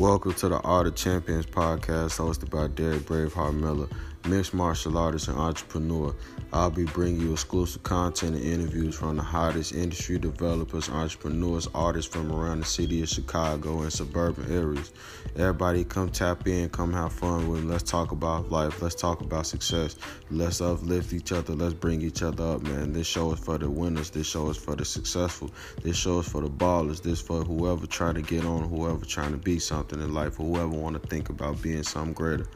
Welcome to the Art of Champions podcast, hosted by Derek Braveheart Miller, mixed martial artist and entrepreneur. I'll be bringing you exclusive content and interviews from the hottest industry developers, entrepreneurs, artists from around the city of Chicago and suburban areas. Everybody come tap in, come have fun with me. Let's talk about life. Let's talk about success. Let's uplift each other. Let's bring each other up, man. This show is for the winners. This show is for the successful. This show is for the ballers. This for whoever trying to get on, whoever trying to be something in life, whoever want to think about being something greater.